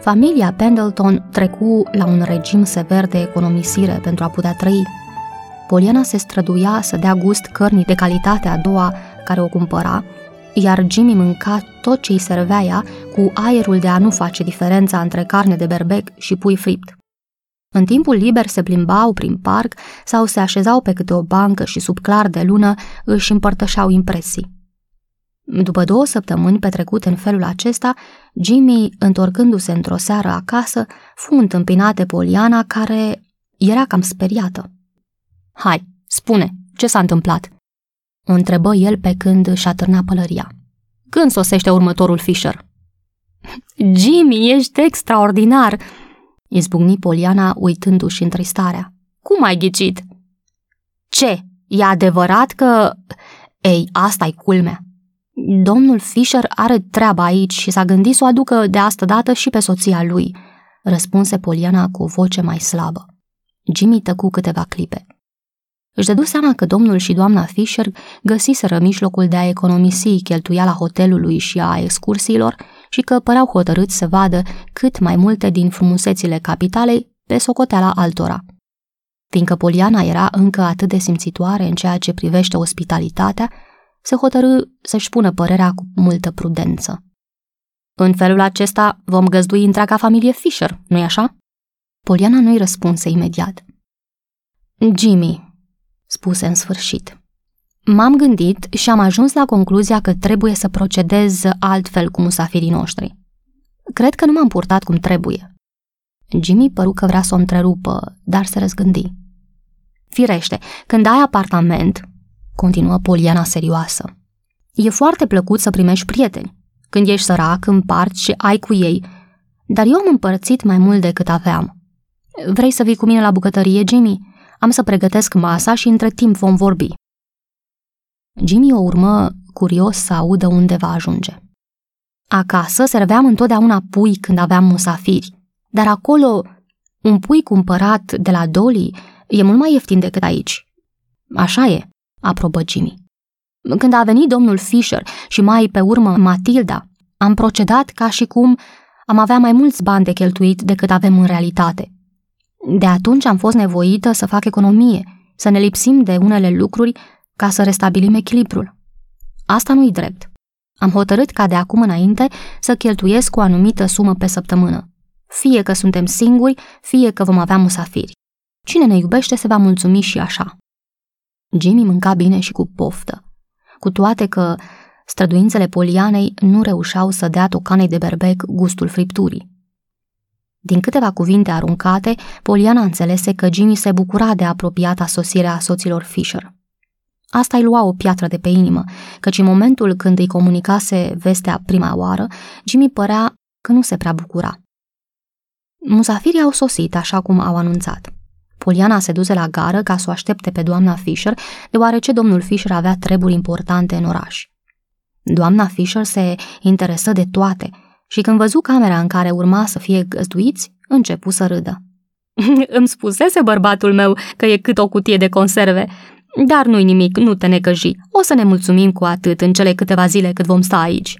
familia Pendleton trecu la un regim sever de economisire pentru a putea trăi. Poliana se străduia să dea gust cărnii de calitate a doua care o cumpăra, iar Jimmy mânca tot ce îi servea ea cu aerul de a nu face diferența între carne de berbec și pui fript. În timpul liber se plimbau prin parc sau se așezau pe câte o bancă și sub clar de lună își împărtășeau impresii. După două săptămâni petrecute în felul acesta, Jimmy, întorcându-se într-o seară acasă, fu întâmpinat de Poliana, care era cam speriată. Hai, spune, ce s-a întâmplat?" o întrebă el pe când își atârna pălăria. Când sosește următorul Fisher? Jimmy, ești extraordinar!" izbucni Poliana uitându-și în tristarea. Cum ai ghicit? Ce? E adevărat că... Ei, asta e culmea. Domnul Fisher are treaba aici și s-a gândit să o aducă de asta dată și pe soția lui, răspunse Poliana cu o voce mai slabă. Jimmy tăcu câteva clipe. Își dădu seama că domnul și doamna Fisher găsiseră mijlocul de a economisi cheltuiala hotelului și a excursiilor și că păreau hotărâți să vadă cât mai multe din frumusețile capitalei pe socoteala altora. Fiindcă Poliana era încă atât de simțitoare în ceea ce privește ospitalitatea, se hotărâ să-și pună părerea cu multă prudență. În felul acesta vom găzdui întreaga familie Fisher, nu-i așa? Poliana nu-i răspunse imediat. Jimmy, spuse în sfârșit. M-am gândit și am ajuns la concluzia că trebuie să procedez altfel cu musafirii noștri. Cred că nu m-am purtat cum trebuie. Jimmy păru că vrea să o întrerupă, dar se răzgândi. Firește, când ai apartament, continuă Poliana serioasă, e foarte plăcut să primești prieteni. Când ești sărac, împarți și ai cu ei, dar eu am împărțit mai mult decât aveam. Vrei să vii cu mine la bucătărie, Jimmy? Am să pregătesc masa și între timp vom vorbi. Jimmy o urmă curios să audă unde va ajunge. Acasă serveam întotdeauna pui când aveam musafiri, dar acolo un pui cumpărat de la Dolly e mult mai ieftin decât aici. Așa e, aprobă Jimmy. Când a venit domnul Fisher și mai pe urmă Matilda, am procedat ca și cum am avea mai mulți bani de cheltuit decât avem în realitate. De atunci am fost nevoită să fac economie, să ne lipsim de unele lucruri ca să restabilim echilibrul. Asta nu-i drept. Am hotărât ca de acum înainte să cheltuiesc o anumită sumă pe săptămână. Fie că suntem singuri, fie că vom avea musafiri. Cine ne iubește se va mulțumi și așa. Jimmy mânca bine și cu poftă, cu toate că străduințele Polianei nu reușeau să dea tocanei de berbec gustul fripturii. Din câteva cuvinte aruncate, Poliana înțelese că Jimmy se bucura de apropiata sosire a soților Fisher. Asta îi lua o piatră de pe inimă, căci în momentul când îi comunicase vestea prima oară, Jimmy părea că nu se prea bucura. Musafirii au sosit așa cum au anunțat. Poliana se duse la gară ca să o aștepte pe doamna Fisher, deoarece domnul Fisher avea treburi importante în oraș. Doamna Fisher se interesă de toate – și când văzu camera în care urma să fie găzduiți, începu să râdă. Îmi spusese bărbatul meu că e cât o cutie de conserve, dar nu-i nimic, nu te necăji. O să ne mulțumim cu atât în cele câteva zile cât vom sta aici.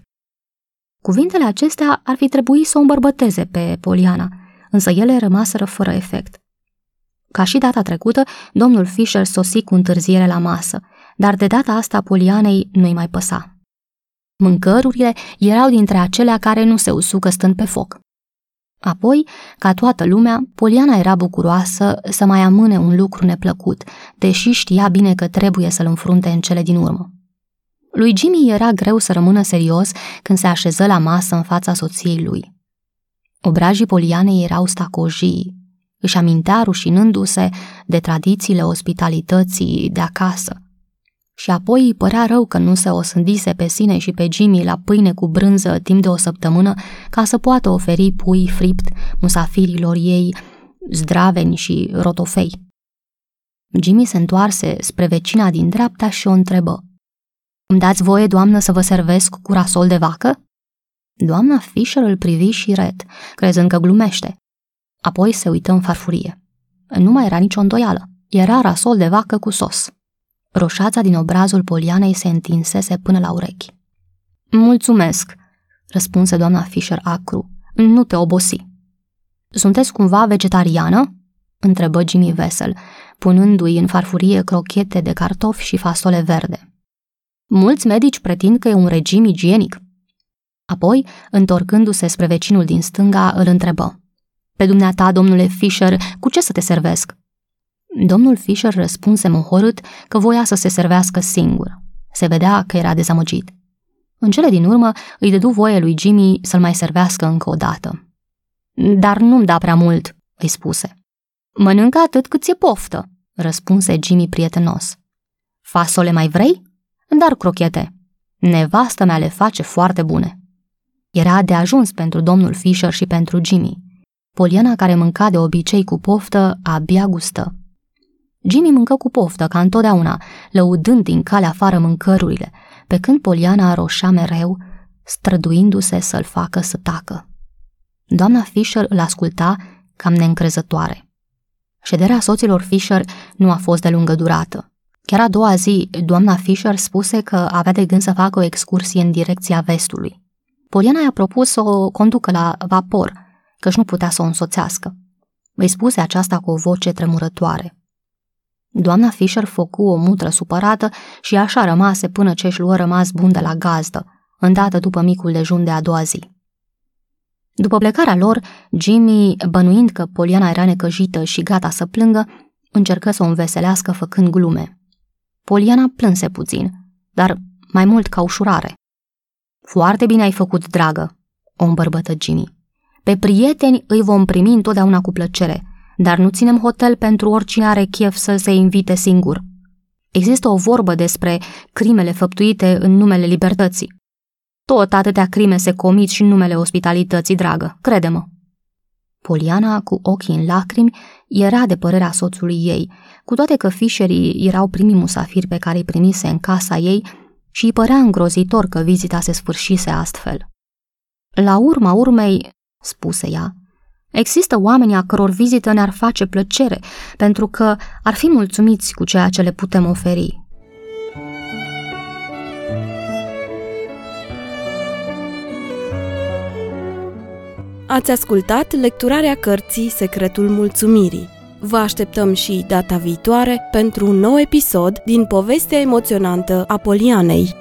Cuvintele acestea ar fi trebuit să o îmbărbăteze pe Poliana, însă ele rămaseră fără efect. Ca și data trecută, domnul Fisher sosi cu întârziere la masă, dar de data asta Polianei nu-i mai păsa. Mâncărurile erau dintre acelea care nu se usucă stând pe foc. Apoi, ca toată lumea, Poliana era bucuroasă să mai amâne un lucru neplăcut, deși știa bine că trebuie să-l înfrunte în cele din urmă. Lui Jimmy era greu să rămână serios când se așeză la masă în fața soției lui. Obrajii Polianei erau stacojii, își amintea rușinându-se de tradițiile ospitalității de acasă – și apoi îi părea rău că nu se osândise pe sine și pe Jimmy la pâine cu brânză timp de o săptămână ca să poată oferi pui fript musafirilor ei zdraveni și rotofei. Jimmy se întoarse spre vecina din dreapta și o întrebă. Îmi dați voie, doamnă, să vă servesc cu rasol de vacă? Doamna Fisher îl privi și ret, crezând că glumește. Apoi se uită în farfurie. Nu mai era nicio îndoială. Era rasol de vacă cu sos. Roșața din obrazul Polianei se întinsese până la urechi. Mulțumesc, răspunse doamna Fisher acru. Nu te obosi. Sunteți cumva vegetariană? întrebă Jimmy Vesel, punându-i în farfurie crochete de cartofi și fasole verde. Mulți medici pretind că e un regim igienic. Apoi, întorcându-se spre vecinul din stânga, îl întrebă. Pe dumneata, domnule Fisher, cu ce să te servesc? Domnul Fisher răspunse mohorât că voia să se servească singur. Se vedea că era dezamăgit. În cele din urmă îi dădu voie lui Jimmy să-l mai servească încă o dată. Dar nu-mi da prea mult, îi spuse. Mănâncă atât cât ți-e poftă, răspunse Jimmy prietenos. Fasole mai vrei? Dar crochete. Nevastă mea le face foarte bune. Era de ajuns pentru domnul Fisher și pentru Jimmy. Poliana care mânca de obicei cu poftă abia gustă. Jimmy mâncă cu poftă, ca întotdeauna, lăudând din calea afară mâncărurile, pe când Poliana roșea mereu, străduindu-se să-l facă să tacă. Doamna Fisher îl asculta cam neîncrezătoare. Șederea soților Fisher nu a fost de lungă durată. Chiar a doua zi, doamna Fisher spuse că avea de gând să facă o excursie în direcția vestului. Poliana i-a propus să o conducă la vapor, căci nu putea să o însoțească. Îi spuse aceasta cu o voce tremurătoare. Doamna Fisher făcu o mutră supărată și așa rămase până ce își luă rămas bun de la gazdă, îndată după micul dejun de a doua zi. După plecarea lor, Jimmy, bănuind că Poliana era necăjită și gata să plângă, încercă să o înveselească făcând glume. Poliana plânse puțin, dar mai mult ca ușurare. Foarte bine ai făcut, dragă, o îmbărbătă Jimmy. Pe prieteni îi vom primi întotdeauna cu plăcere, dar nu ținem hotel pentru oricine are chef să se invite singur. Există o vorbă despre crimele făptuite în numele libertății. Tot atâtea crime se comit și în numele ospitalității, dragă, crede-mă. Poliana, cu ochii în lacrimi, era de părerea soțului ei, cu toate că fișerii erau primii musafiri pe care îi primise în casa ei și îi părea îngrozitor că vizita se sfârșise astfel. La urma urmei, spuse ea, există oameni a căror vizită ne-ar face plăcere, pentru că ar fi mulțumiți cu ceea ce le putem oferi. Ați ascultat lecturarea cărții Secretul Mulțumirii. Vă așteptăm și data viitoare pentru un nou episod din povestea emoționantă a Polianei.